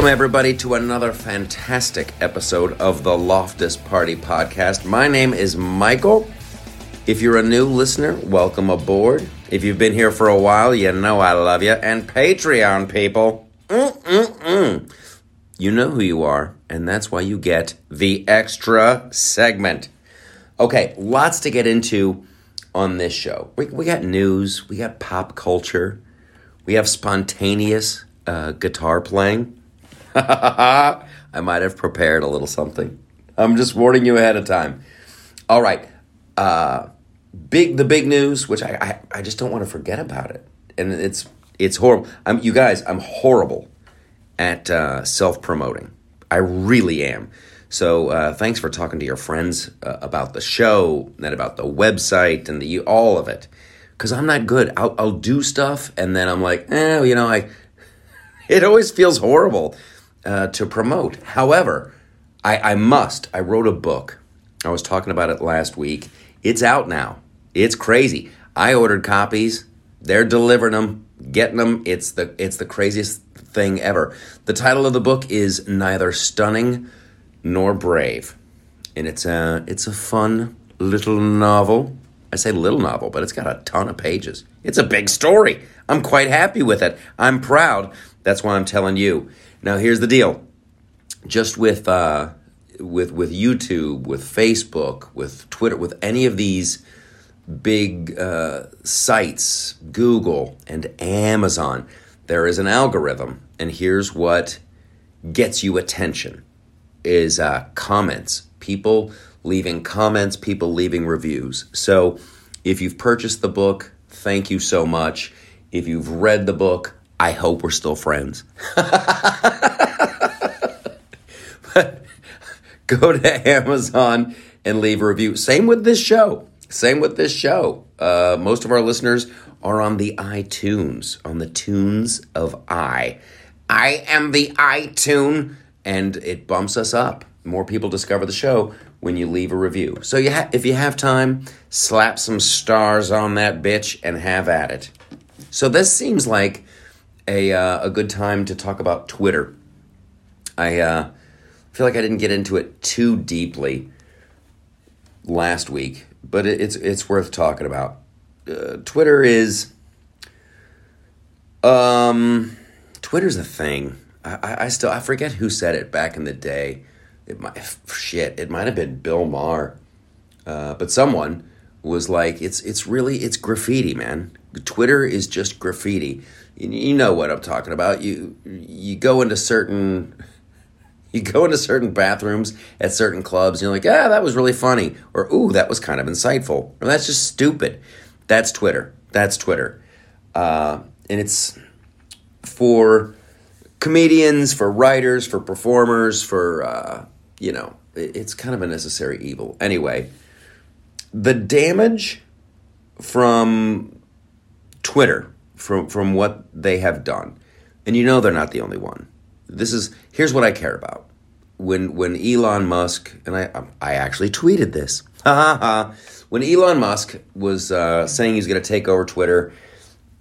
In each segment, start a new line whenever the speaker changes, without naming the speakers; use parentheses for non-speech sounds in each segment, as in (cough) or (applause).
Welcome, everybody, to another fantastic episode of the Loftus Party Podcast. My name is Michael. If you're a new listener, welcome aboard. If you've been here for a while, you know I love you. And Patreon people, mm-mm-mm. you know who you are, and that's why you get the extra segment. Okay, lots to get into on this show. We, we got news, we got pop culture, we have spontaneous uh, guitar playing. (laughs) I might have prepared a little something. I'm just warning you ahead of time. All right. Uh, big the big news, which I, I, I just don't want to forget about it. And it's it's horrible. I'm you guys, I'm horrible at uh, self promoting. I really am. So uh, thanks for talking to your friends uh, about the show and about the website and the all of it. Because I'm not good. I'll, I'll do stuff and then I'm like, eh, you know, I. (laughs) It always feels horrible uh, to promote. However, I, I must. I wrote a book. I was talking about it last week. It's out now. It's crazy. I ordered copies. They're delivering them, getting them. It's the it's the craziest thing ever. The title of the book is Neither Stunning Nor Brave, and it's a it's a fun little novel. I say little novel, but it's got a ton of pages. It's a big story. I'm quite happy with it. I'm proud. That's why I'm telling you. Now here's the deal. Just with uh, with with YouTube, with Facebook, with Twitter, with any of these big uh, sites, Google and Amazon, there is an algorithm, and here's what gets you attention: is uh, comments. People leaving comments, people leaving reviews. So, if you've purchased the book, thank you so much. If you've read the book, I hope we're still friends. (laughs) go to Amazon and leave a review. Same with this show. Same with this show. Uh, most of our listeners are on the iTunes, on the tunes of I. I am the iTune, and it bumps us up. More people discover the show when you leave a review. So you ha- if you have time, slap some stars on that bitch and have at it. So this seems like a, uh, a good time to talk about Twitter. I uh, feel like I didn't get into it too deeply last week, but it, it's it's worth talking about. Uh, Twitter is um Twitter's a thing. I, I still I forget who said it back in the day. It might shit. It might have been Bill Maher, uh, but someone was like, "It's it's really it's graffiti, man. Twitter is just graffiti." you know what I'm talking about. You you go into certain (laughs) you go into certain bathrooms at certain clubs and you're like, ah, that was really funny, or ooh, that was kind of insightful, or that's just stupid. That's Twitter. That's Twitter, uh, and it's for comedians, for writers, for performers, for uh, you know, it's kind of a necessary evil. Anyway, the damage from Twitter from from what they have done. And you know they're not the only one. This is here's what I care about. When when Elon Musk and I I actually tweeted this. (laughs) when Elon Musk was uh, saying he's going to take over Twitter,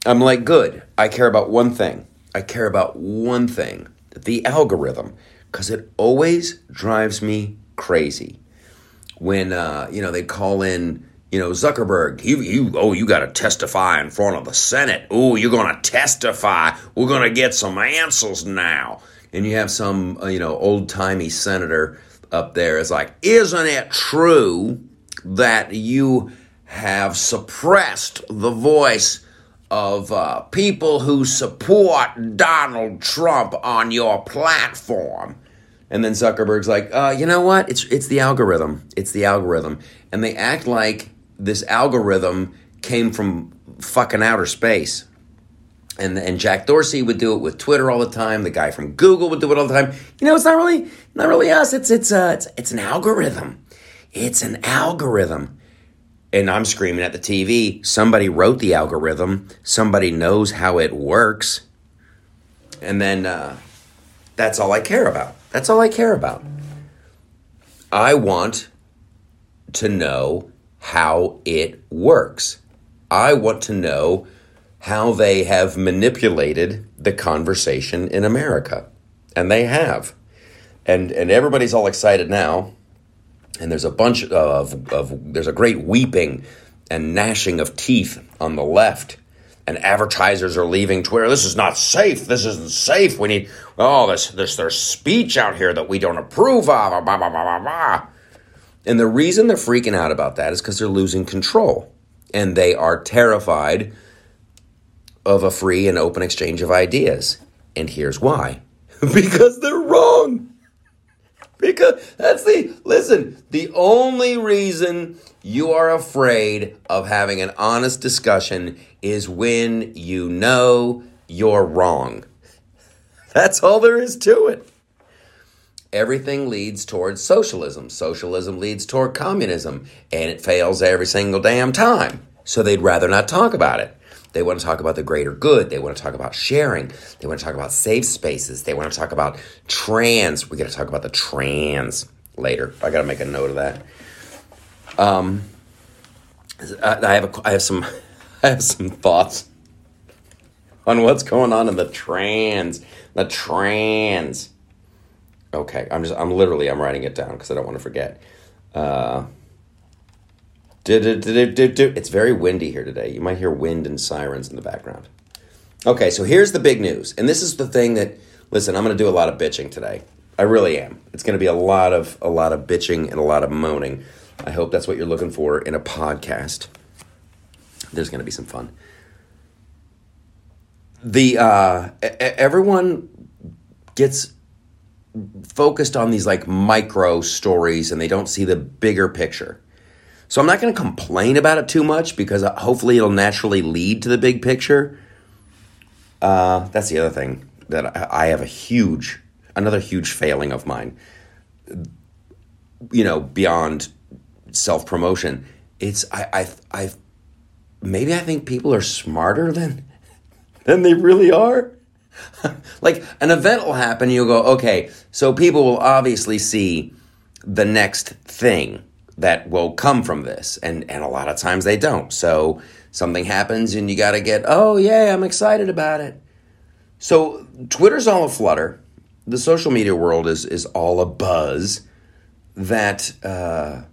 I'm like, good. I care about one thing. I care about one thing: the algorithm, because it always drives me crazy. When uh, you know they call in you know, Zuckerberg, you, you, oh, you got to testify in front of the Senate. Oh, you're going to testify. We're going to get some answers now. And you have some, uh, you know, old timey senator up there is like, isn't it true that you have suppressed the voice of uh, people who support Donald Trump on your platform? And then Zuckerberg's like, uh, you know what? It's it's the algorithm. It's the algorithm, and they act like this algorithm came from fucking outer space. And, and Jack Dorsey would do it with Twitter all the time. The guy from Google would do it all the time. You know, it's not really not really us. It's it's uh, it's it's an algorithm. It's an algorithm. And I'm screaming at the TV. Somebody wrote the algorithm. Somebody knows how it works. And then uh, that's all I care about. That's all I care about. I want to know how it works. I want to know how they have manipulated the conversation in America. And they have. And and everybody's all excited now. And there's a bunch of, of there's a great weeping and gnashing of teeth on the left. And advertisers are leaving Twitter. This is not safe. This isn't safe. We need oh this this there's speech out here that we don't approve of. Blah, blah, blah, blah, And the reason they're freaking out about that is because they're losing control. And they are terrified of a free and open exchange of ideas. And here's why. (laughs) because they're wrong. Because that's the listen, the only reason you are afraid of having an honest discussion is when you know you're wrong. (laughs) That's all there is to it. Everything leads towards socialism. Socialism leads toward communism, and it fails every single damn time. So they'd rather not talk about it. They want to talk about the greater good. They want to talk about sharing. They want to talk about safe spaces. They want to talk about trans. We got to talk about the trans later. I got to make a note of that. Um, I have a, I have some (laughs) I have some thoughts on what's going on in the trans the trans. Okay, I'm just I'm literally I'm writing it down because I don't want to forget. Uh, it's very windy here today. You might hear wind and sirens in the background. Okay, so here's the big news. And this is the thing that listen, I'm going to do a lot of bitching today. I really am. It's going to be a lot of a lot of bitching and a lot of moaning. I hope that's what you're looking for in a podcast. There's going to be some fun. The uh everyone gets focused on these like micro stories and they don't see the bigger picture. So I'm not going to complain about it too much because uh, hopefully it'll naturally lead to the big picture. Uh, that's the other thing that I, have a huge, another huge failing of mine. You know, beyond self promotion, it's I, I I maybe I think people are smarter than (laughs) than they really are. (laughs) like an event will happen, you'll go, okay, so people will obviously see the next thing that will come from this. And, and a lot of times they don't. So something happens and you got to get, oh, yeah, I'm excited about it. So Twitter's all a flutter. The social media world is, is all a buzz that uh,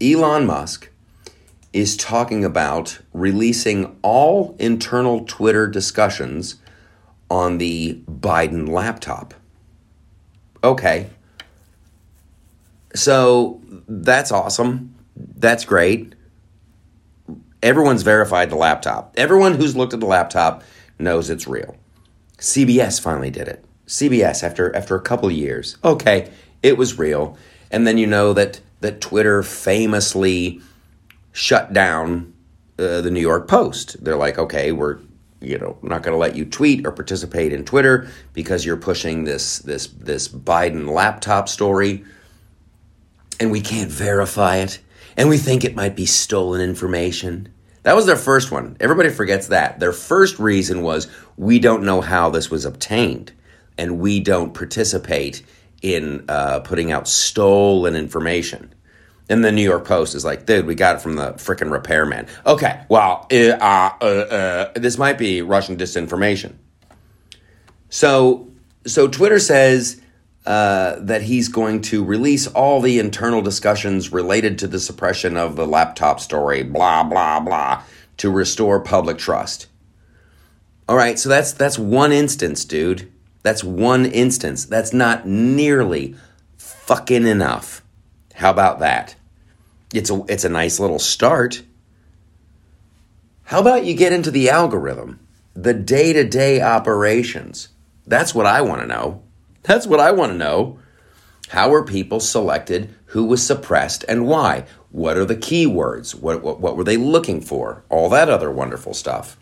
Elon Musk is talking about releasing all internal Twitter discussions on the Biden laptop. Okay, so that's awesome. That's great. Everyone's verified the laptop. Everyone who's looked at the laptop knows it's real. CBS finally did it. CBS after after a couple years. Okay, it was real. And then you know that that Twitter famously shut down uh, the New York Post. They're like, "Okay, we're you know not going to let you tweet or participate in Twitter because you're pushing this this this Biden laptop story." and we can't verify it, and we think it might be stolen information. That was their first one. Everybody forgets that. Their first reason was we don't know how this was obtained, and we don't participate in uh, putting out stolen information. And the New York Post is like, dude, we got it from the freaking repairman. Okay, well, uh, uh, uh, this might be Russian disinformation. So, so Twitter says uh, that he's going to release all the internal discussions related to the suppression of the laptop story, blah blah blah, to restore public trust. All right, so that's that's one instance, dude. That's one instance. That's not nearly fucking enough. How about that? It's a it's a nice little start. How about you get into the algorithm, the day-to-day operations? That's what I want to know. That's what I want to know. How were people selected? Who was suppressed and why? What are the keywords? What, what, what were they looking for? All that other wonderful stuff.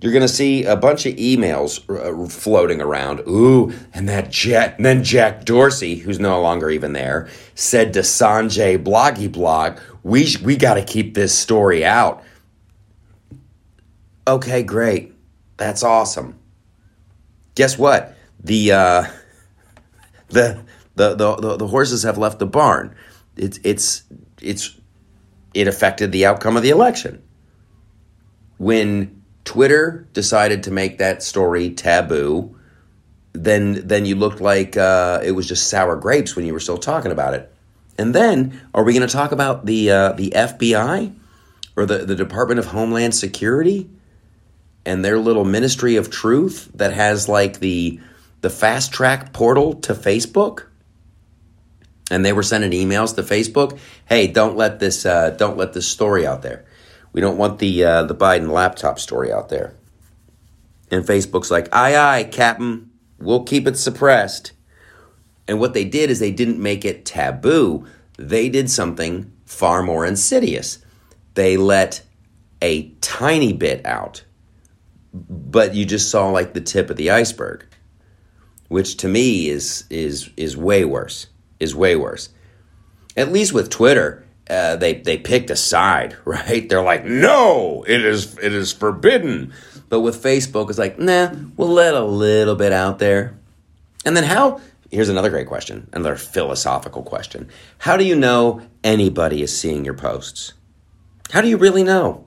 You're going to see a bunch of emails uh, floating around. Ooh, and that Jack, and then Jack Dorsey, who's no longer even there, said to Sanjay Bloggy Blog, "We we got to keep this story out." Okay, great, that's awesome. Guess what? The uh, (laughs) the, the, the, the, horses have left the barn. It's, it's, it's, it affected the outcome of the election. When Twitter decided to make that story taboo, then then you looked like uh, it was just sour grapes when you were still talking about it. And then, are we going to talk about the uh, the FBI or the, the Department of Homeland Security and their little Ministry of Truth that has like the the fast track portal to Facebook? And they were sending emails to Facebook. Hey, don't let this uh, don't let this story out there. We don't want the uh, the Biden laptop story out there. And Facebook's like, aye aye, Captain, we'll keep it suppressed. And what they did is they didn't make it taboo. They did something far more insidious. They let a tiny bit out, but you just saw like the tip of the iceberg, which to me is is is way worse. Is way worse. At least with Twitter, uh, they they picked a side, (laughs) right? They're like, no, it is it is forbidden. But with Facebook, it's like, nah, we'll let a little bit out there. And then how Here's another great question, another philosophical question. How do you know anybody is seeing your posts? How do you really know?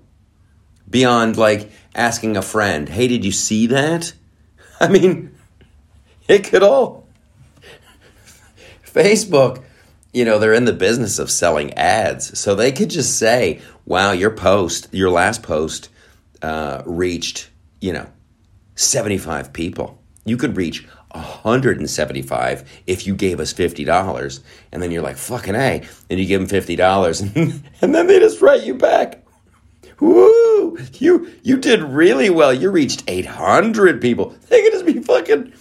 Beyond like asking a friend, hey, did you see that? (laughs) I mean, it could all. (laughs) Facebook, you know, they're in the business of selling ads. So they could just say, wow, your post, your last post uh, reached, you know, 75 people. You could reach 175 if you gave us $50 and then you're like fucking a. And you give them $50 (laughs) and, then they just write you back. Woo! You you did really well. You reached 800 people. They could just be fucking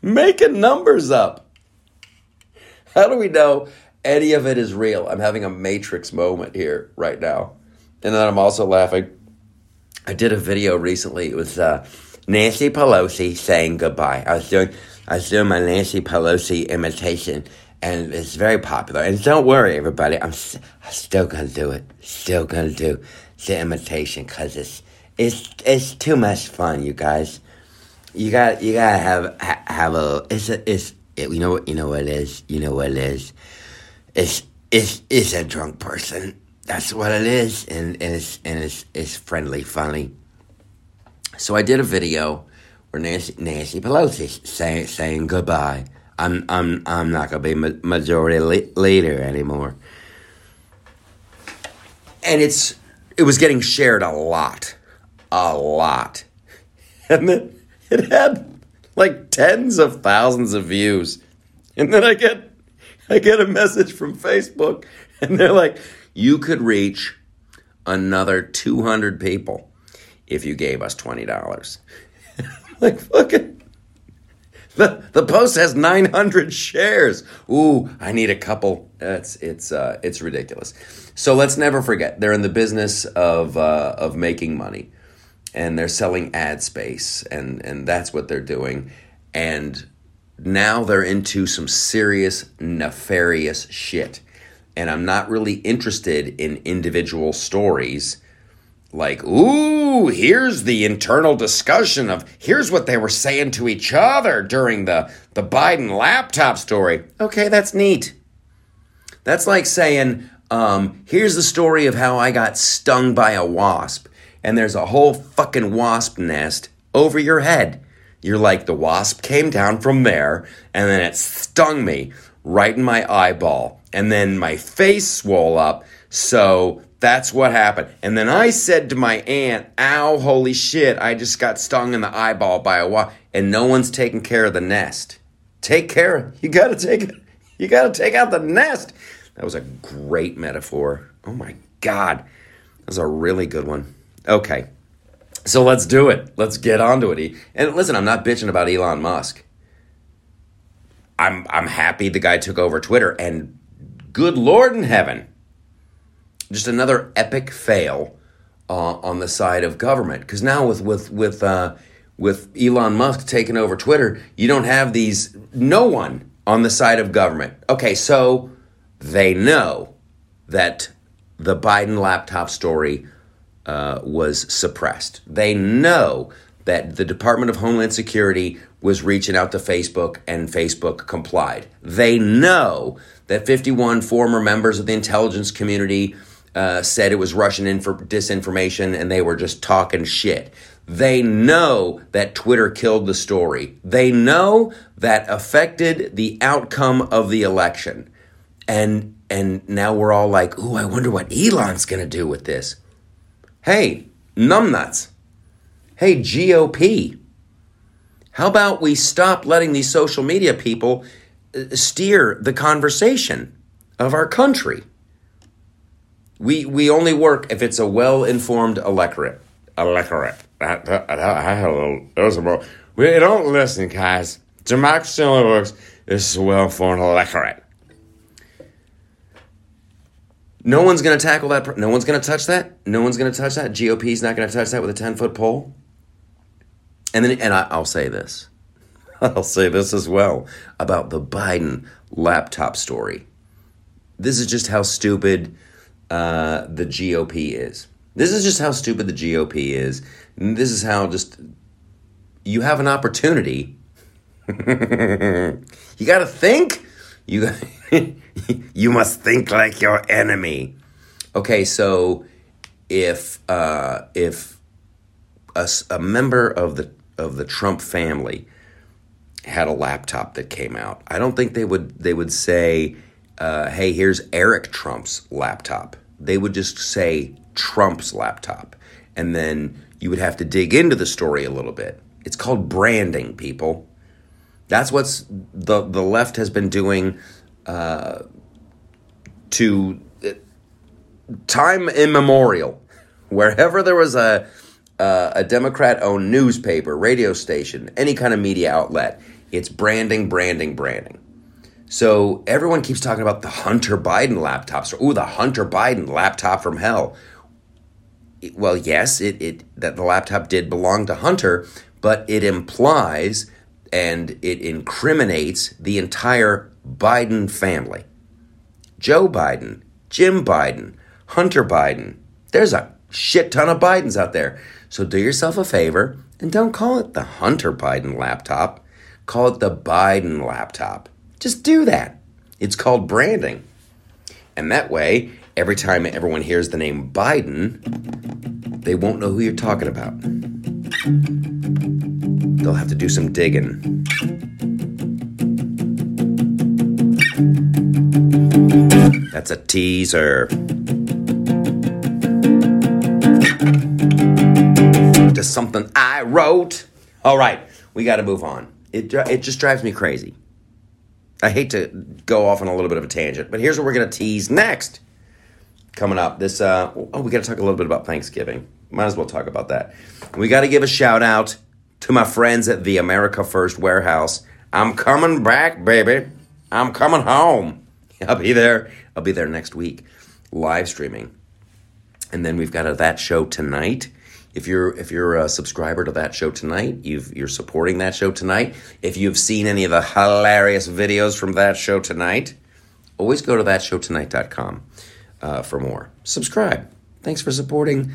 making numbers up how do we know any of it is real i'm having a matrix moment here right now and then i'm also laughing i did a video recently with uh, Nancy Pelosi saying goodbye. I was doing I was doing my Nancy Pelosi imitation, and it's very popular. And don't worry, everybody, I'm, st- I'm still gonna do it. Still gonna do the imitation because it's it's it's too much fun, you guys. You got you gotta have ha- have a it's a it's it, you know what you know what it is you know what it is. It's it's it's a drunk person. That's what it is, and, and it's and it's it's friendly, funny. So I did a video where Nancy, Nancy Pelosi saying saying goodbye. I'm I'm I'm not gonna be majority leader anymore. And it's it was getting shared a lot, a lot, (laughs) and then it had like tens of thousands of views, and then I get I get a message from Facebook, and they're like, you could reach another two hundred people if you gave us $20. (laughs) like, fucking. The, the post has 900 shares. Ooh, I need a couple. It's it's uh, it's ridiculous. So let's never forget they're in the business of uh, of making money, and they're selling ad space, and and that's what they're doing. And now they're into some serious nefarious shit. And I'm not really interested in individual stories like, ooh, here's the internal discussion of here's what they were saying to each other during the, the Biden laptop story. Okay, that's neat. That's like saying, um, here's the story of how I got stung by a wasp, and there's a whole fucking wasp nest over your head. You're like, the wasp came down from there, and then it stung me right in my eyeball, and then my face swole up. So that's what happened. And then I said to my aunt, ow, holy shit, I just got stung in the eyeball by a wasp. And no one's taking care of the nest. Take care. You gotta take you gotta take out the nest. That was a great metaphor. Oh my God. That was a really good one. Okay. So let's do it. Let's get onto it. And listen, I'm not bitching about Elon Musk. I'm I'm happy the guy took over Twitter and good Lord in heaven just another epic fail uh, on the side of government. Because now with with with uh, with Elon Musk taking over Twitter, you don't have these no one on the side of government. Okay, so they know that the Biden laptop story uh, was suppressed. They know that the Department of Homeland Security was reaching out to Facebook and Facebook complied. They know that 51 former members of the intelligence community uh, said it was Russian inf- disinformation and they were just talking shit. They know that Twitter killed the story. They know that affected the outcome of the election. And and now we're all like, "Ooh, I wonder what Elon's going to do with this." Hey, numbnuts. Hey, GOP. How about we stop letting these social media people uh, steer the conversation of our country? We we only work if it's a well-informed electorate. Electorate. Little. We don't listen, guys. Democracy only works. if it's a well-informed electorate. No one's going to tackle that. No one's going to touch that. No one's going to touch that. GOP's not going to touch that with a 10 foot pole. And then, and I, will say this. (laughs) I'll say this as well about the Biden laptop story. This is just how stupid uh, the GOP is. This is just how stupid the GOP is. This is how just you have an opportunity. (laughs) you got to think. You (laughs) you must think like your enemy. Okay, so if uh, if a, a member of the of the Trump family had a laptop that came out, I don't think they would they would say, uh, "Hey, here's Eric Trump's laptop." They would just say Trump's laptop, and then you would have to dig into the story a little bit. It's called branding, people. That's what's the the left has been doing uh, to uh, time immemorial. Wherever there was a uh, a Democrat owned newspaper, radio station, any kind of media outlet, it's branding, branding, branding. So everyone keeps talking about the Hunter Biden laptops. Ooh, the Hunter Biden laptop from hell. Well, yes, it, it that the laptop did belong to Hunter, but it implies and it incriminates the entire Biden family. Joe Biden, Jim Biden, Hunter Biden. There's a shit ton of Bidens out there. So do yourself a favor and don't call it the Hunter Biden laptop. Call it the Biden laptop. Just do that. It's called branding. And that way, every time everyone hears the name Biden, they won't know who you're talking about. They'll have to do some digging. That's a teaser. To something I wrote. All right, we got to move on. It, it just drives me crazy. I hate to go off on a little bit of a tangent, but here's what we're going to tease next. Coming up, this, uh, oh, we got to talk a little bit about Thanksgiving. Might as well talk about that. We got to give a shout out to my friends at the America First Warehouse. I'm coming back, baby. I'm coming home. (laughs) I'll be there. I'll be there next week, live streaming. And then we've got a that show tonight. If you're if you're a subscriber to that show tonight, you've you're supporting that show tonight. If you've seen any of the hilarious videos from that show tonight, always go to thatshowtonight.com uh, for more. Subscribe. Thanks for supporting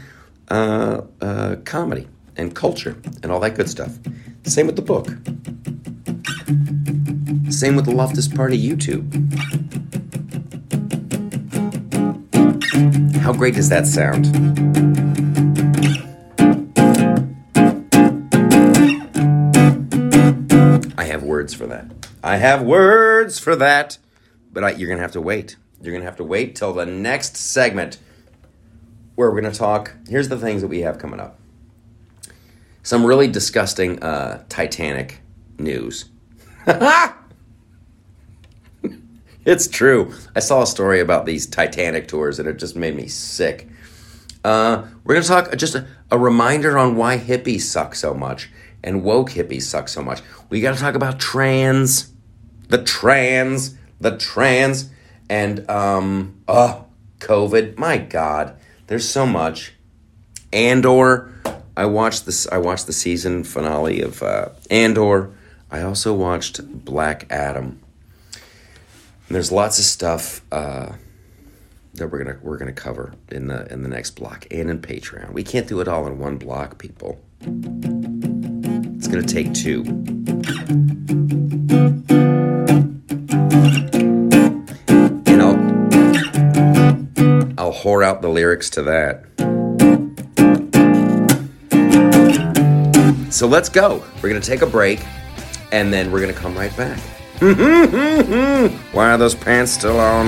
uh, uh, comedy and culture and all that good stuff. Same with the book. Same with the Loftus Party YouTube. How great does that sound? I have words for that. I have words for that. But I, you're going to have to wait. You're going to have to wait till the next segment where we're going to talk. Here's the things that we have coming up some really disgusting uh, Titanic news. (laughs) it's true. I saw a story about these Titanic tours and it just made me sick. Uh, we're going to talk just a, a, reminder on why hippies suck so much and woke hippies suck so much. We got to talk about trans, the trans, the trans, and um, oh, COVID. My God, there's so much. Andor. I watched this. I watched the season finale of uh, Andor. I also watched Black Adam. And there's lots of stuff uh, that we're gonna we're gonna cover in the in the next block and in Patreon. We can't do it all in one block, people. It's gonna take two. And I'll I'll whore out the lyrics to that. So let's go. We're going to take a break and then we're going to come right back. (laughs) Why are those pants still on?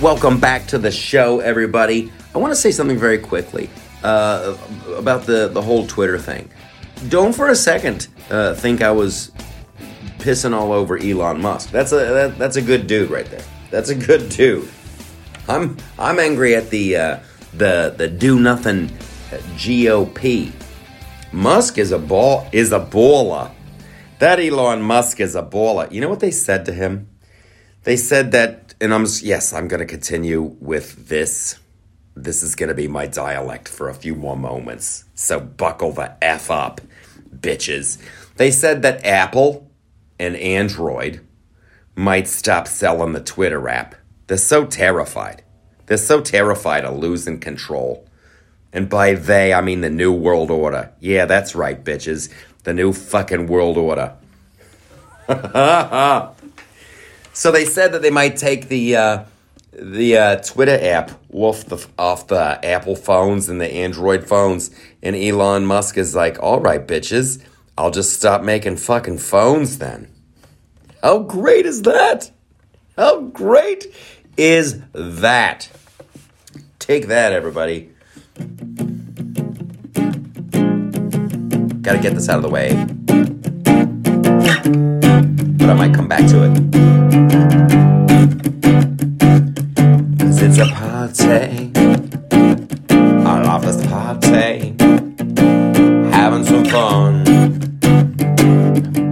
Welcome back to the show, everybody. I want to say something very quickly uh, about the, the whole Twitter thing. Don't for a second uh, think I was pissing all over Elon Musk. That's a that, that's a good dude right there. That's a good dude. I'm I'm angry at the uh, the the do nothing GOP. Musk is a ball is a baller. That Elon Musk is a baller. You know what they said to him? They said that, and I'm yes, I'm going to continue with this. This is going to be my dialect for a few more moments. So buckle the f up, bitches. They said that Apple and Android might stop selling the Twitter app. They're so terrified. They're so terrified of losing control. And by they, I mean the New World Order. Yeah, that's right, bitches. The new fucking world order. (laughs) so they said that they might take the uh, the uh, Twitter app off the off the Apple phones and the Android phones, and Elon Musk is like, "All right, bitches, I'll just stop making fucking phones then." How great is that? How great is that? Take that, everybody. Gotta get this out of the way. But I might come back to it. Cause it's a party. I love this party. Having some fun.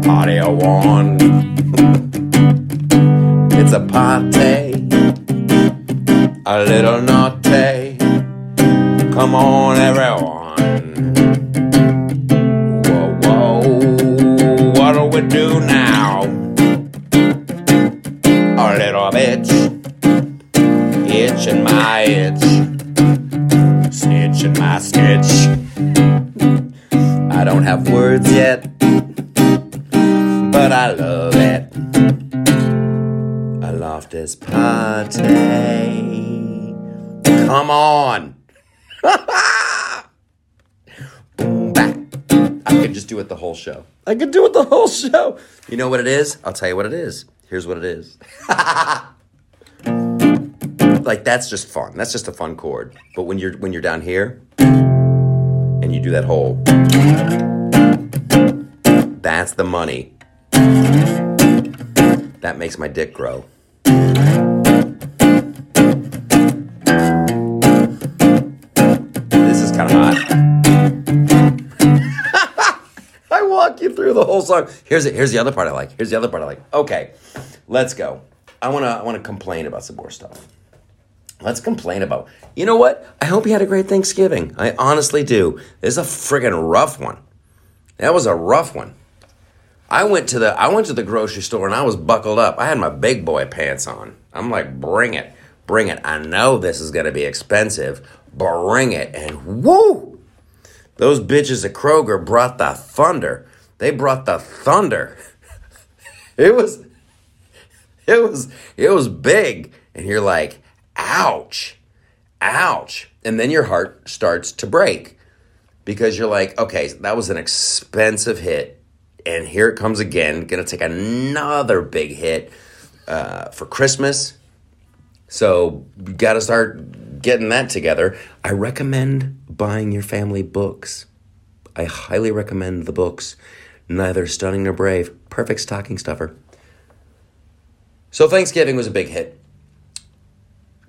Party I want. (laughs) it's a party. A little naughty. Come on, everyone. Itching my itch, snitching my stitch. I don't have words yet, but I love it. I love this party. Come on. (laughs) I could just do it the whole show. I could do it the whole show. You know what it is? I'll tell you what it is. Here's what it is. (laughs) like that's just fun. That's just a fun chord. But when you're when you're down here and you do that whole that's the money. That makes my dick grow. This is kind of hot. (laughs) I walk you through the whole song. Here's it. Here's the other part I like. Here's the other part I like. Okay, let's go. I wanna I wanna complain about some more stuff. Let's complain about. You know what? I hope you had a great Thanksgiving. I honestly do. This is a friggin' rough one. That was a rough one. I went to the I went to the grocery store and I was buckled up. I had my big boy pants on. I'm like, bring it, bring it. I know this is gonna be expensive. Bring it, and woo! Those bitches at Kroger brought the thunder. They brought the thunder. (laughs) it was it was it was big and you're like, "Ouch. Ouch." And then your heart starts to break because you're like, "Okay, that was an expensive hit and here it comes again. To take another big hit uh, for Christmas. So you got to start getting that together. I recommend buying your family books. I highly recommend the books. Neither Stunning nor Brave. Perfect stocking stuffer. So Thanksgiving was a big hit.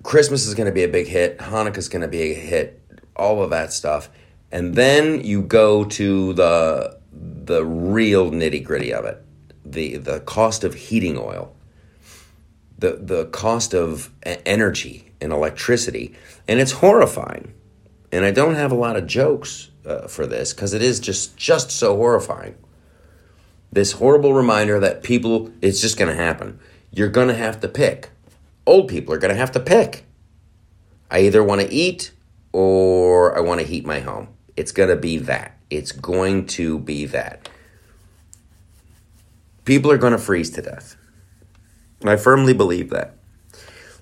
Christmas is going to be a big hit. Hanukkah is going to be a hit. All of that stuff. And then you go to the the real nitty gritty of it. The the cost of heating oil. The the cost of energy and electricity. And it's horrifying. And I don't have a lot of jokes uh, for this because it is just just so horrifying. This horrible reminder that people it's just going to happen. You're going to have to pick. Old people are going to have to pick. I either want to eat or I want to heat my home. It's going to be that. It's going to be that. People are going to freeze to death. And I firmly believe that.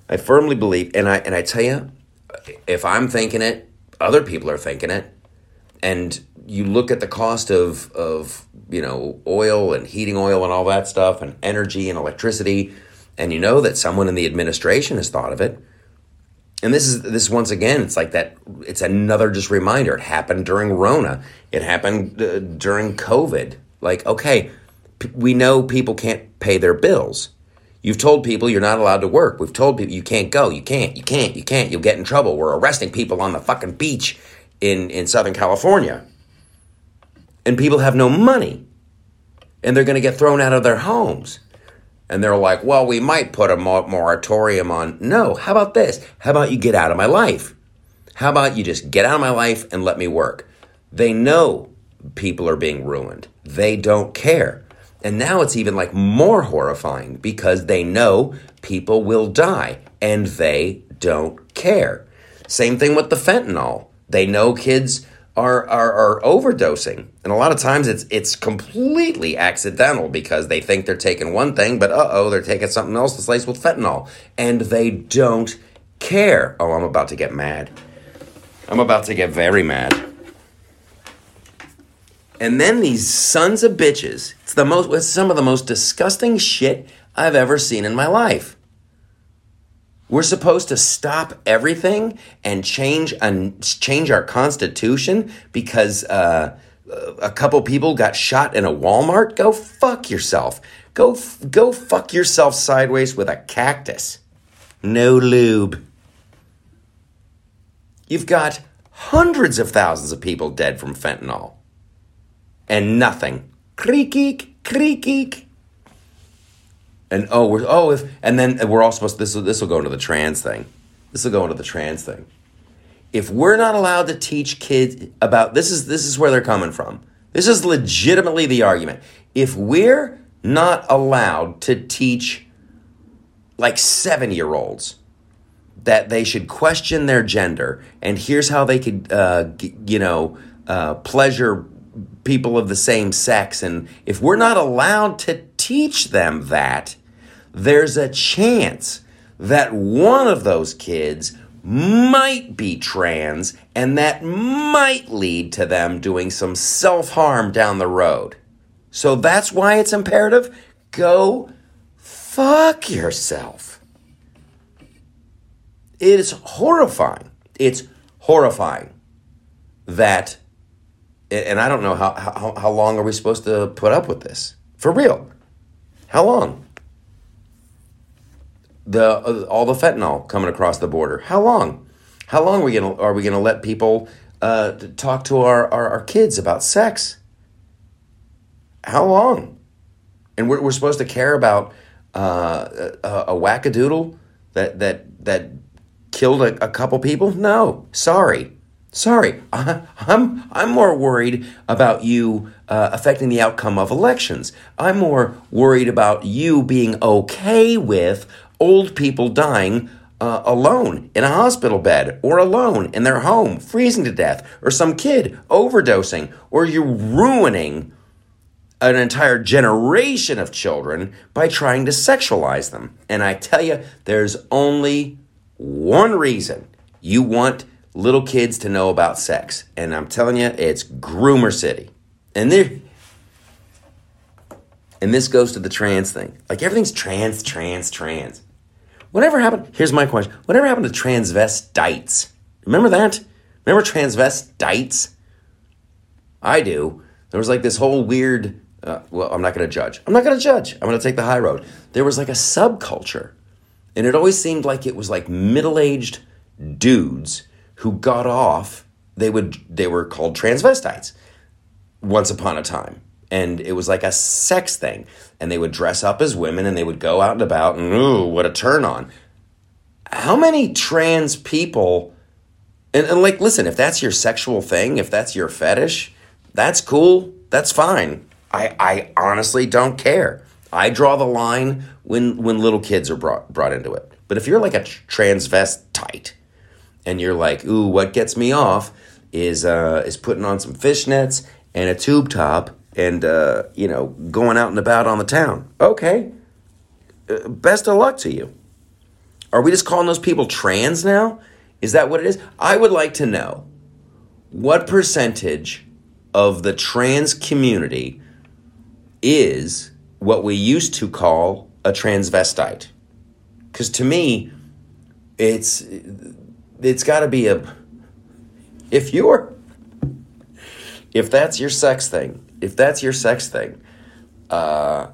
I firmly believe, and I and I tell you, if I'm thinking it, other people are thinking it, and you look at the cost of of you know oil and heating oil and all that stuff, and energy and electricity, and you know that someone in the administration has thought of it. And this is this once again it's like that it's another just reminder. It happened during rona. It happened uh, during covid. Like okay p- we know people can't pay their bills. You've told people you're not allowed to work. We've told people you can't go. You can't you can't you can't. You'll get in trouble. We're arresting people on the fucking beach in in southern california. And people have no money. And they're going to get thrown out of their homes and they're like, well, we might put a moratorium on. No, how about this? How about you get out of my life? How about you just get out of my life and let me work? They know people are being ruined. They don't care. And now it's even like more horrifying because they know people will die and they don't care. Same thing with the fentanyl. They know kids are, are, are overdosing. And a lot of times it's it's completely accidental because they think they're taking one thing, but uh oh, they're taking something else that's laced with fentanyl. And they don't care. Oh, I'm about to get mad. I'm about to get very mad. And then these sons of bitches, it's the most it's some of the most disgusting shit I've ever seen in my life. We're supposed to stop everything and change and change our constitution because uh, a couple people got shot in a Walmart. Go fuck yourself. Go go fuck yourself sideways with a cactus. No lube. You've got hundreds of thousands of people dead from fentanyl. And nothing. Creak eek, creak and oh we're oh if and then we're all supposed this this will go into the trans thing. This will go into the trans thing. If we're not allowed to teach kids about this is this is where they're coming from. This is legitimately the argument. If we're not allowed to teach like 7 year olds that they should question their gender and here's how they could uh, you know uh, pleasure people of the same sex and if we're not allowed to teach them that, there's a chance that one of those kids might be trans and that might lead to them doing some self harm down the road. So that's why it's imperative go fuck yourself. It is horrifying. It's horrifying that, and I don't know how, how, how long are we supposed to put up with this? For real. How long? The uh, all the fentanyl coming across the border. How long? How long are we gonna are we gonna let people uh, talk to our, our, our kids about sex? How long? And we're, we're supposed to care about uh, a, a wackadoodle that that that killed a, a couple people? No, sorry. Sorry, (laughs) I, am I'm more worried about you uh, affecting the outcome of elections. I'm more worried about you being okay with old people dying uh, alone in a hospital bed or alone in their home, freezing to death, or some kid overdosing, or you're ruining an entire generation of children by trying to sexualize them. And I tell you, there's only one reason you want little kids to know about sex. And I'm telling you, it's Groomer City. And there and this goes to the trans thing. Like everything's trans, trans, trans. Whatever happened? Here's my question. Whatever happened to transvestites? Remember that? Remember transvestites? I do. There was like this whole weird. Uh, well, I'm not going to judge. I'm not going to judge. I'm going to take the high road. There was like a subculture, and it always seemed like it was like middle-aged dudes who got off. They would. They were called transvestites. Once upon a time, and it was like a sex thing. And they would dress up as women and they would go out and about and ooh, what a turn on. How many trans people and, and like listen, if that's your sexual thing, if that's your fetish, that's cool. That's fine. I, I honestly don't care. I draw the line when when little kids are brought brought into it. But if you're like a transvestite and you're like, ooh, what gets me off is uh, is putting on some fishnets and a tube top and uh, you know going out and about on the town. Okay, uh, best of luck to you. Are we just calling those people trans now? Is that what it is? I would like to know what percentage of the trans community is what we used to call a transvestite. Because to me, it's it's got to be a if you're if that's your sex thing if that's your sex thing, uh,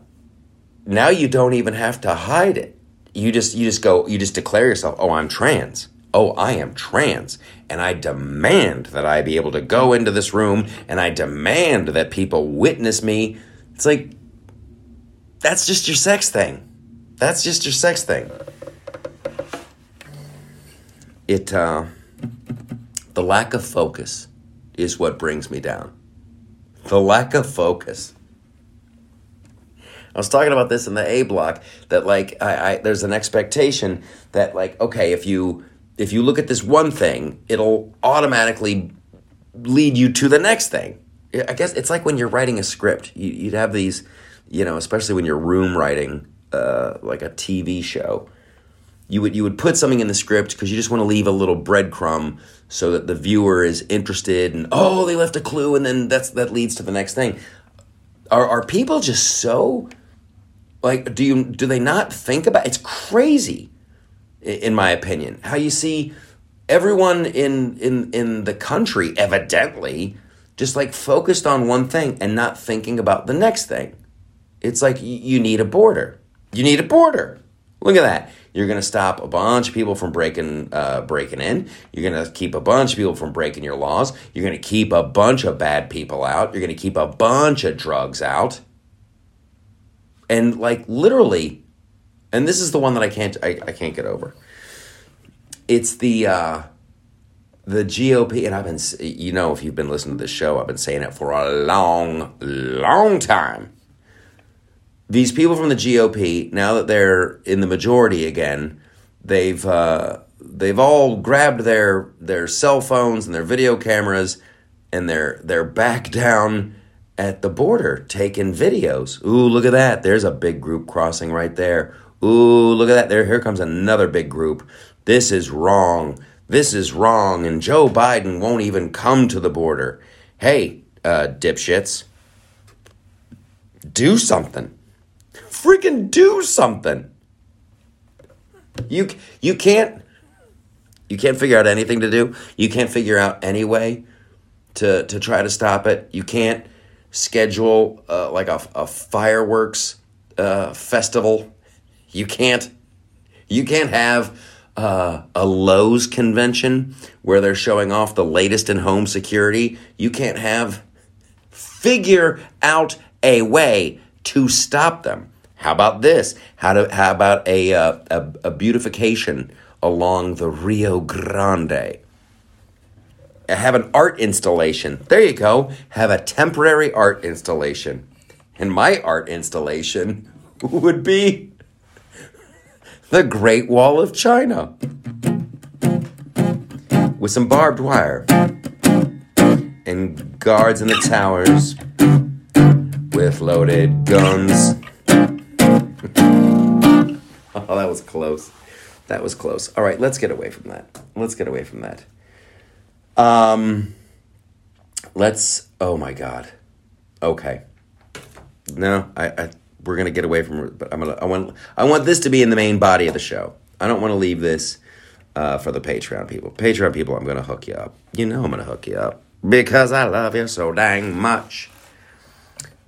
now you don't even have to hide it. You just you just go you just declare yourself, "Oh, I'm trans." Oh, I am trans, and I demand that I be able to go into this room and I demand that people witness me. It's like that's just your sex thing. That's just your sex thing. It uh the lack of focus is what brings me down the lack of focus. I was talking about this in the A block that like I, I there's an expectation that like okay if you if you look at this one thing it'll automatically lead you to the next thing. I guess it's like when you're writing a script you, would have these you know especially when you're room writing uh, like a TV show you would you would put something in the script because you just want to leave a little breadcrumb so that the viewer is interested and oh they left a clue and then that's that leads to the next thing. Are are people just so like do you do they not think about it's crazy in my opinion how you see everyone in in in the country evidently just like focused on one thing and not thinking about the next thing. It's like you need a border. You need a border. Look at that you're going to stop a bunch of people from breaking uh, breaking in. You're going to keep a bunch of people from breaking your laws. You're going to keep a bunch of bad people out. You're going to keep a bunch of drugs out. And like literally, and this is the one that I can't I, I can't get over. It's the uh, the GOP, and I've been you know if you've been listening to this show, I've been saying it for a long, long time these people from the GOP, now that they're in the majority again, they've uh, they've all grabbed their their cell phones and their video cameras, and they're they're back (laughs) down at the border taking videos. Ooh, look at that! There's a big group crossing right there. Ooh, look at that! There, here comes another big group. This is wrong. This is wrong, and Joe Biden won't even come to the border. Hey, uh, dipshits, do something freaking do something. You you can't you can't figure out anything to do. You can't figure out any way to to try to stop it. You can't schedule uh, like a, a fireworks uh, festival. You can't you can't have uh, a Lowe's convention where they're showing off the latest in home security. You can't have figure out a way to stop them. How about this? How, to, how about a, uh, a, a beautification along the Rio Grande? Have an art installation. There you go. Have a temporary art installation. And my art installation (laughs) would be the Great Wall of China. with some barbed wire and guards in the towers with loaded guns. Oh, that was close. That was close. All right, let's get away from that. Let's get away from that. Um, let's. Oh my God. Okay. No, I, I we're gonna get away from but I'm gonna. I want. I want this to be in the main body of the show. I don't want to leave this uh, for the Patreon people. Patreon people, I'm gonna hook you up. You know, I'm gonna hook you up because I love you so dang much.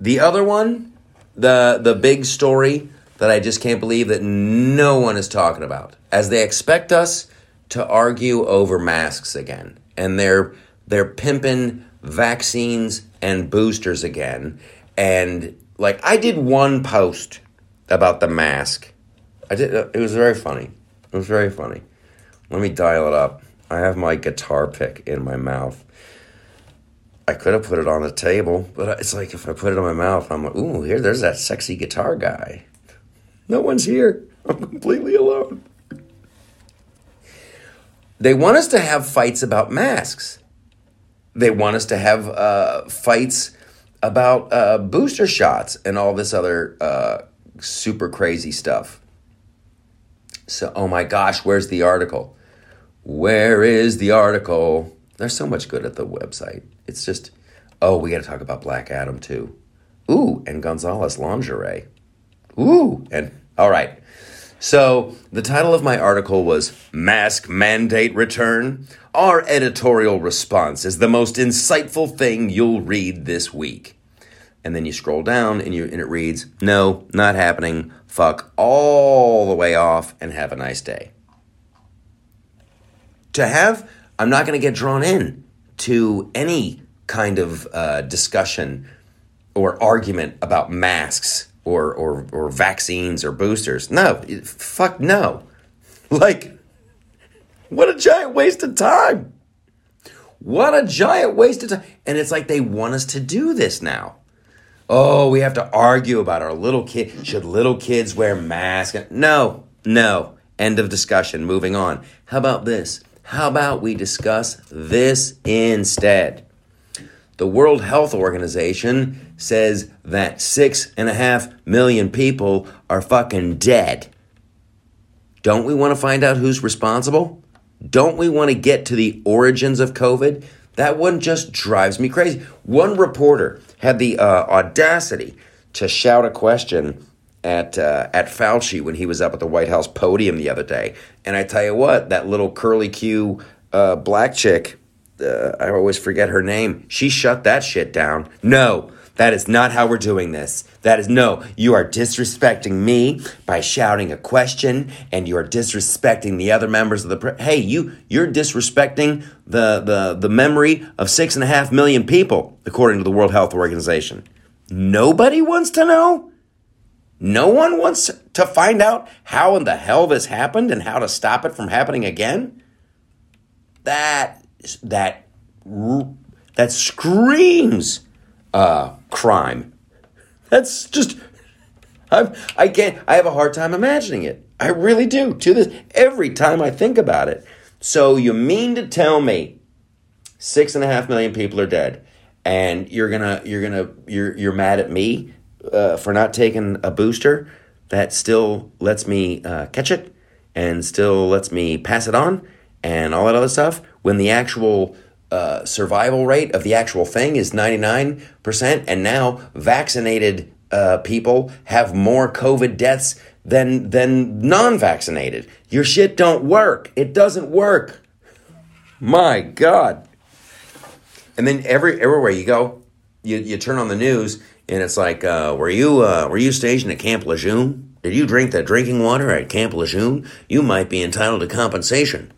The other one, the the big story that I just can't believe that no one is talking about, as they expect us to argue over masks again, and they're they're pimping vaccines and boosters again, and like I did one post about the mask. I did. It was very funny. It was very funny. Let me dial it up. I have my guitar pick in my mouth. I could have put it on the table, but it's like if I put it in my mouth, I'm like, ooh, here, there's that sexy guitar guy. No one's here. I'm completely alone. They want us to have fights about masks. They want us to have uh, fights about uh, booster shots and all this other uh, super crazy stuff. So, oh my gosh, where's the article? Where is the article? There's so much good at the website. It's just, oh, we got to talk about Black Adam too. Ooh, and Gonzalez lingerie. Ooh, and all right. So, the title of my article was Mask Mandate Return. Our editorial response is the most insightful thing you'll read this week. And then you scroll down and, you, and it reads, No, not happening. Fuck all the way off and have a nice day. To have, I'm not going to get drawn in to any kind of uh, discussion or argument about masks or, or, or vaccines or boosters. No, fuck no. (laughs) Like, what a giant waste of time. What a giant waste of time. And it's like they want us to do this now. Oh, we have to argue about our little kid. Should little kids wear masks? No, no. End of discussion. Moving on. How about this? How about we discuss this instead? The World Health Organization says that six and a half million people are fucking dead. Don't we want to find out who's responsible? Don't we want to get to the origins of COVID? That one just drives me crazy. One reporter had the uh, audacity to shout a question at uh, at Fauci when he was up at the White House podium the other day, and I tell you what, that little curly Q uh, black chick, uh, I always forget her name. She shut that shit down. No, that is not how we're doing this. That is no, you are disrespecting me by shouting a question and you are disrespecting the other members of the pre- Hey, you you're disrespecting the, the the memory of six and a half million people, according to the World Health Organization. Nobody wants to know? No one wants to find out how in the hell this happened and how to stop it from happening again? That that that screams uh, crime. That's just I'm, I can't. I have a hard time imagining it. I really do. To this, every time I think about it. So you mean to tell me six and a half million people are dead, and you're gonna you're gonna you're you're mad at me uh, for not taking a booster that still lets me uh, catch it and still lets me pass it on and all that other stuff when the actual uh, survival rate of the actual thing is 99%, and now vaccinated uh, people have more COVID deaths than, than non vaccinated. Your shit don't work. It doesn't work. My God. And then every everywhere you go, you, you turn on the news and it's like, uh, were you uh, were you stationed at Camp Lejeune? Did you drink the drinking water at Camp Lejeune? You might be entitled to compensation.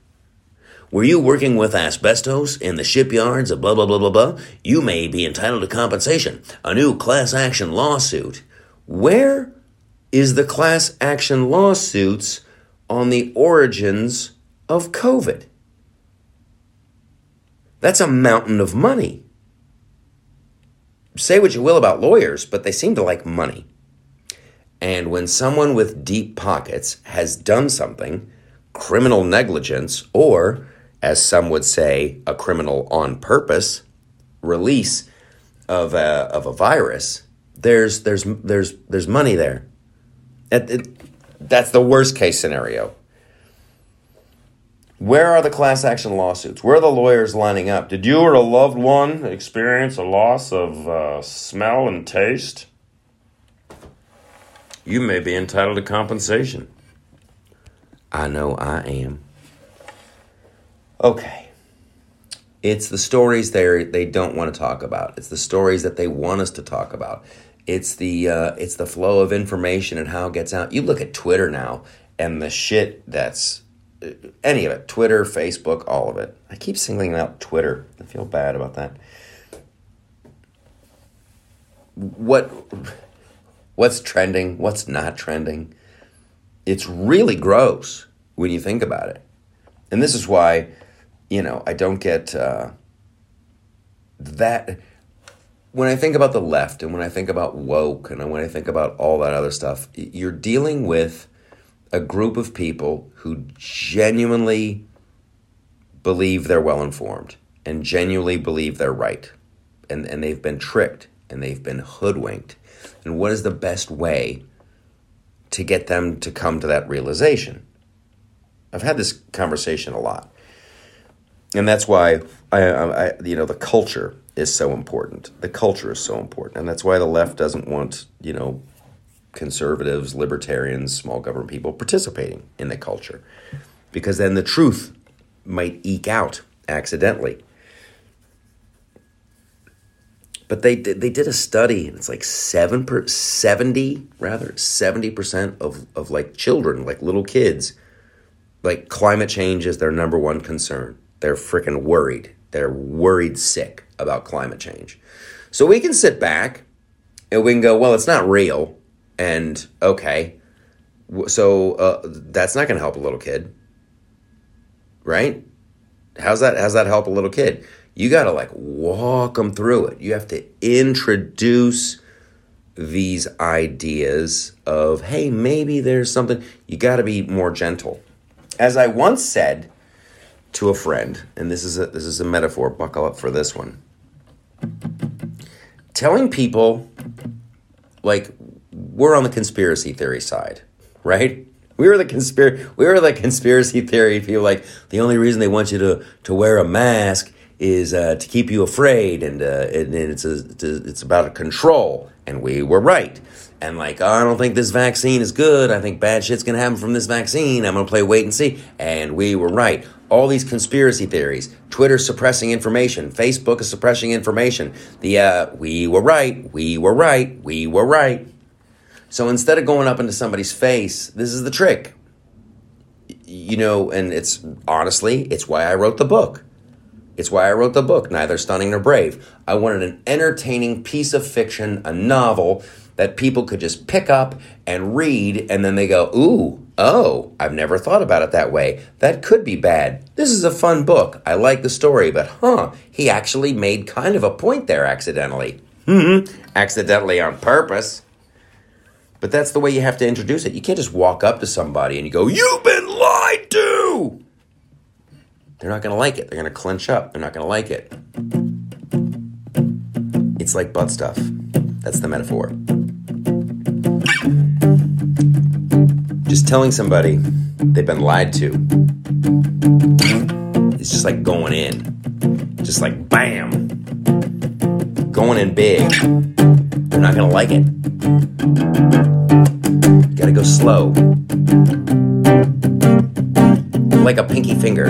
Were you working with asbestos in the shipyards of blah, blah, blah, blah, blah? You may be entitled to compensation. A new class action lawsuit. Where is the class action lawsuits on the origins of COVID? That's a mountain of money. Say what you will about lawyers, but they seem to like money. And when someone with deep pockets has done something, criminal negligence, or as some would say, a criminal on purpose release of a, of a virus, there's there's there's there's money there. That's the worst case scenario. Where are the class action lawsuits? Where are the lawyers lining up? Did you or a loved one experience a loss of uh, smell and taste? You may be entitled to compensation. I know I am. Okay. It's the stories they they don't want to talk about. It's the stories that they want us to talk about. It's the uh, it's the flow of information and how it gets out. You look at Twitter now and the shit that's uh, any of it Twitter, Facebook, all of it. I keep singling out Twitter. I feel bad about that. What what's trending? What's not trending? It's really gross when you think about it. And this is why you know, I don't get uh, that. When I think about the left and when I think about woke and when I think about all that other stuff, you're dealing with a group of people who genuinely believe they're well informed and genuinely believe they're right. And, and they've been tricked and they've been hoodwinked. And what is the best way to get them to come to that realization? I've had this conversation a lot and that's why I, I, you know, the culture is so important. The culture is so important, and that's why the left doesn't want, you know, conservatives, libertarians, small government people participating in the culture, because then the truth might eke out accidentally. But they did, they did a study, and it's like seven per, seventy rather seventy percent of of like children, like little kids, like climate change is their number one concern they're freaking worried. They're worried sick about climate change. So we can sit back and we can go, well, it's not real. And okay, so uh, that's not going to help a little kid. Right? How's that? How's that help a little kid? You got to like walk them through it. You have to introduce these ideas of, hey, maybe there's something. You got to be more gentle. As I once said, to a friend, and this is a, this is a metaphor, buckle up for this one. Telling people, like, we're on the conspiracy theory side, right? We (laughs) were the conspiracy we were the conspiracy theory people like the only reason they want you to to wear a mask is uh, to keep you afraid and, uh, and it's a, it's about control and we were right and like oh, I don't think this vaccine is good I think bad shit's gonna happen from this vaccine I'm gonna play wait and see and we were right all these conspiracy theories, Twitter suppressing information, Facebook is suppressing information. The uh, we were right, we were right, we were right. So instead of going up into somebody's face, this is the trick. You know, and it's honestly, it's why I wrote the book. It's why I wrote the book, Neither Stunning Nor Brave. I wanted an entertaining piece of fiction, a novel that people could just pick up and read, and then they go, Ooh, oh, I've never thought about it that way. That could be bad. This is a fun book. I like the story, but huh, he actually made kind of a point there accidentally. Hmm, accidentally on purpose. But that's the way you have to introduce it. You can't just walk up to somebody and you go, You've been lied to! They're not going to like it. They're going to clench up. They're not going to like it. It's like butt stuff. That's the metaphor. Just telling somebody they've been lied to. It's just like going in. Just like bam. Going in big. They're not gonna like it. Gotta go slow. Like a pinky finger.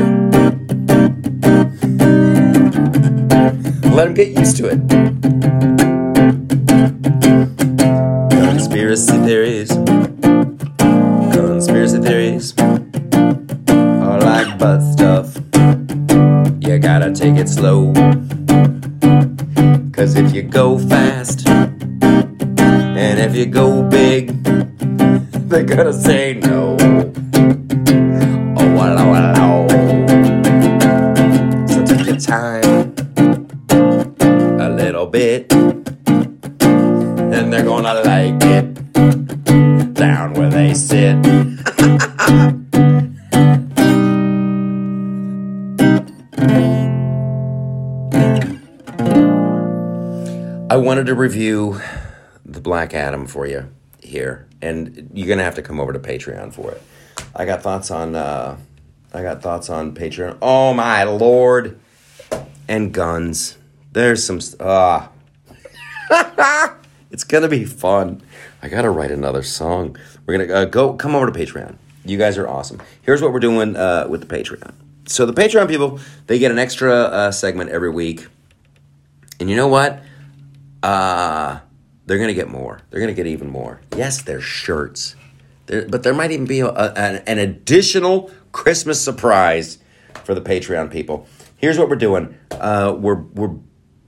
Let them get used to it. gonna say no. Oh, well, well, well. Oh. So take your time a little bit, and they're gonna like it down where they sit. (laughs) I wanted to review the Black Adam for you here, and you're gonna have to come over to Patreon for it. I got thoughts on. Uh, I got thoughts on Patreon. Oh my lord! And guns. There's some. Ah. (laughs) it's gonna be fun. I gotta write another song. We're gonna uh, go. Come over to Patreon. You guys are awesome. Here's what we're doing uh, with the Patreon. So the Patreon people, they get an extra uh, segment every week, and you know what? Uh, they're gonna get more. They're gonna get even more. Yes, they're shirts, there, but there might even be a, a, an, an additional Christmas surprise for the Patreon people. Here's what we're doing. Uh, we're we're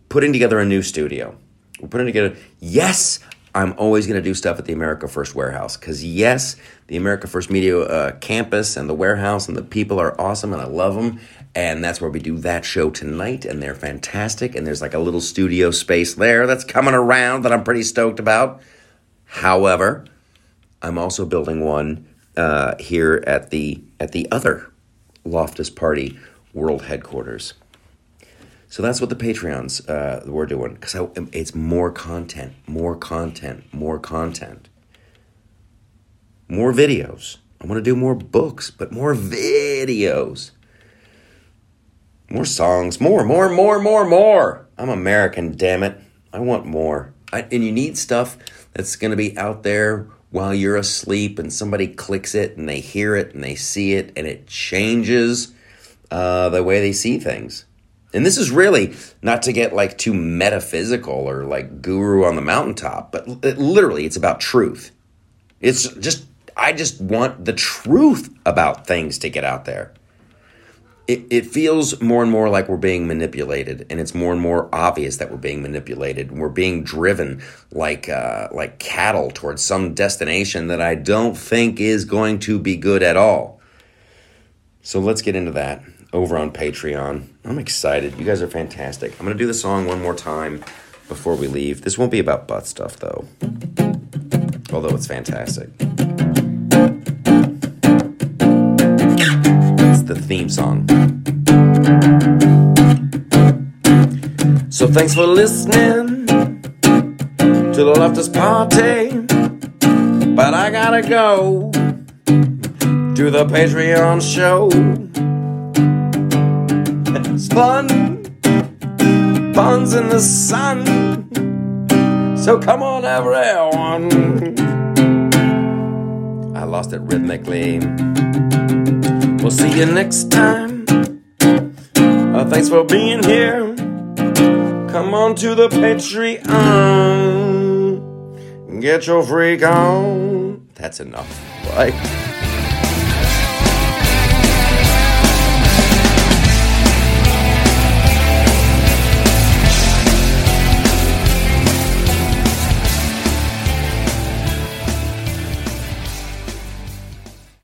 putting together a new studio. We're putting together. Yes, I'm always going to do stuff at the America First Warehouse because yes, the America First Media uh, campus and the warehouse and the people are awesome and I love them. And that's where we do that show tonight, and they're fantastic. And there's like a little studio space there that's coming around that I'm pretty stoked about. However, I'm also building one uh, here at the at the other Loftus Party World Headquarters. So that's what the Patreons uh, we're doing because it's more content, more content, more content, more videos. I want to do more books, but more videos, more songs, more, more, more, more, more. I'm American, damn it. I want more. I, and you need stuff that's going to be out there while you're asleep and somebody clicks it and they hear it and they see it and it changes uh, the way they see things. And this is really not to get like too metaphysical or like guru on the mountaintop, but it, literally it's about truth. It's just, I just want the truth about things to get out there. It, it feels more and more like we're being manipulated, and it's more and more obvious that we're being manipulated. And we're being driven like uh, like cattle towards some destination that I don't think is going to be good at all. So let's get into that over on Patreon. I'm excited. You guys are fantastic. I'm going to do the song one more time before we leave. This won't be about butt stuff, though, although it's fantastic. The theme song. So thanks for listening to the Loftus Party. But I gotta go to the Patreon show It's fun. Buns in the sun. So come on, everyone. I lost it rhythmically. We'll see you next time. Uh, thanks for being here. Come on to the Patreon. Get your freak on. That's enough. Bye.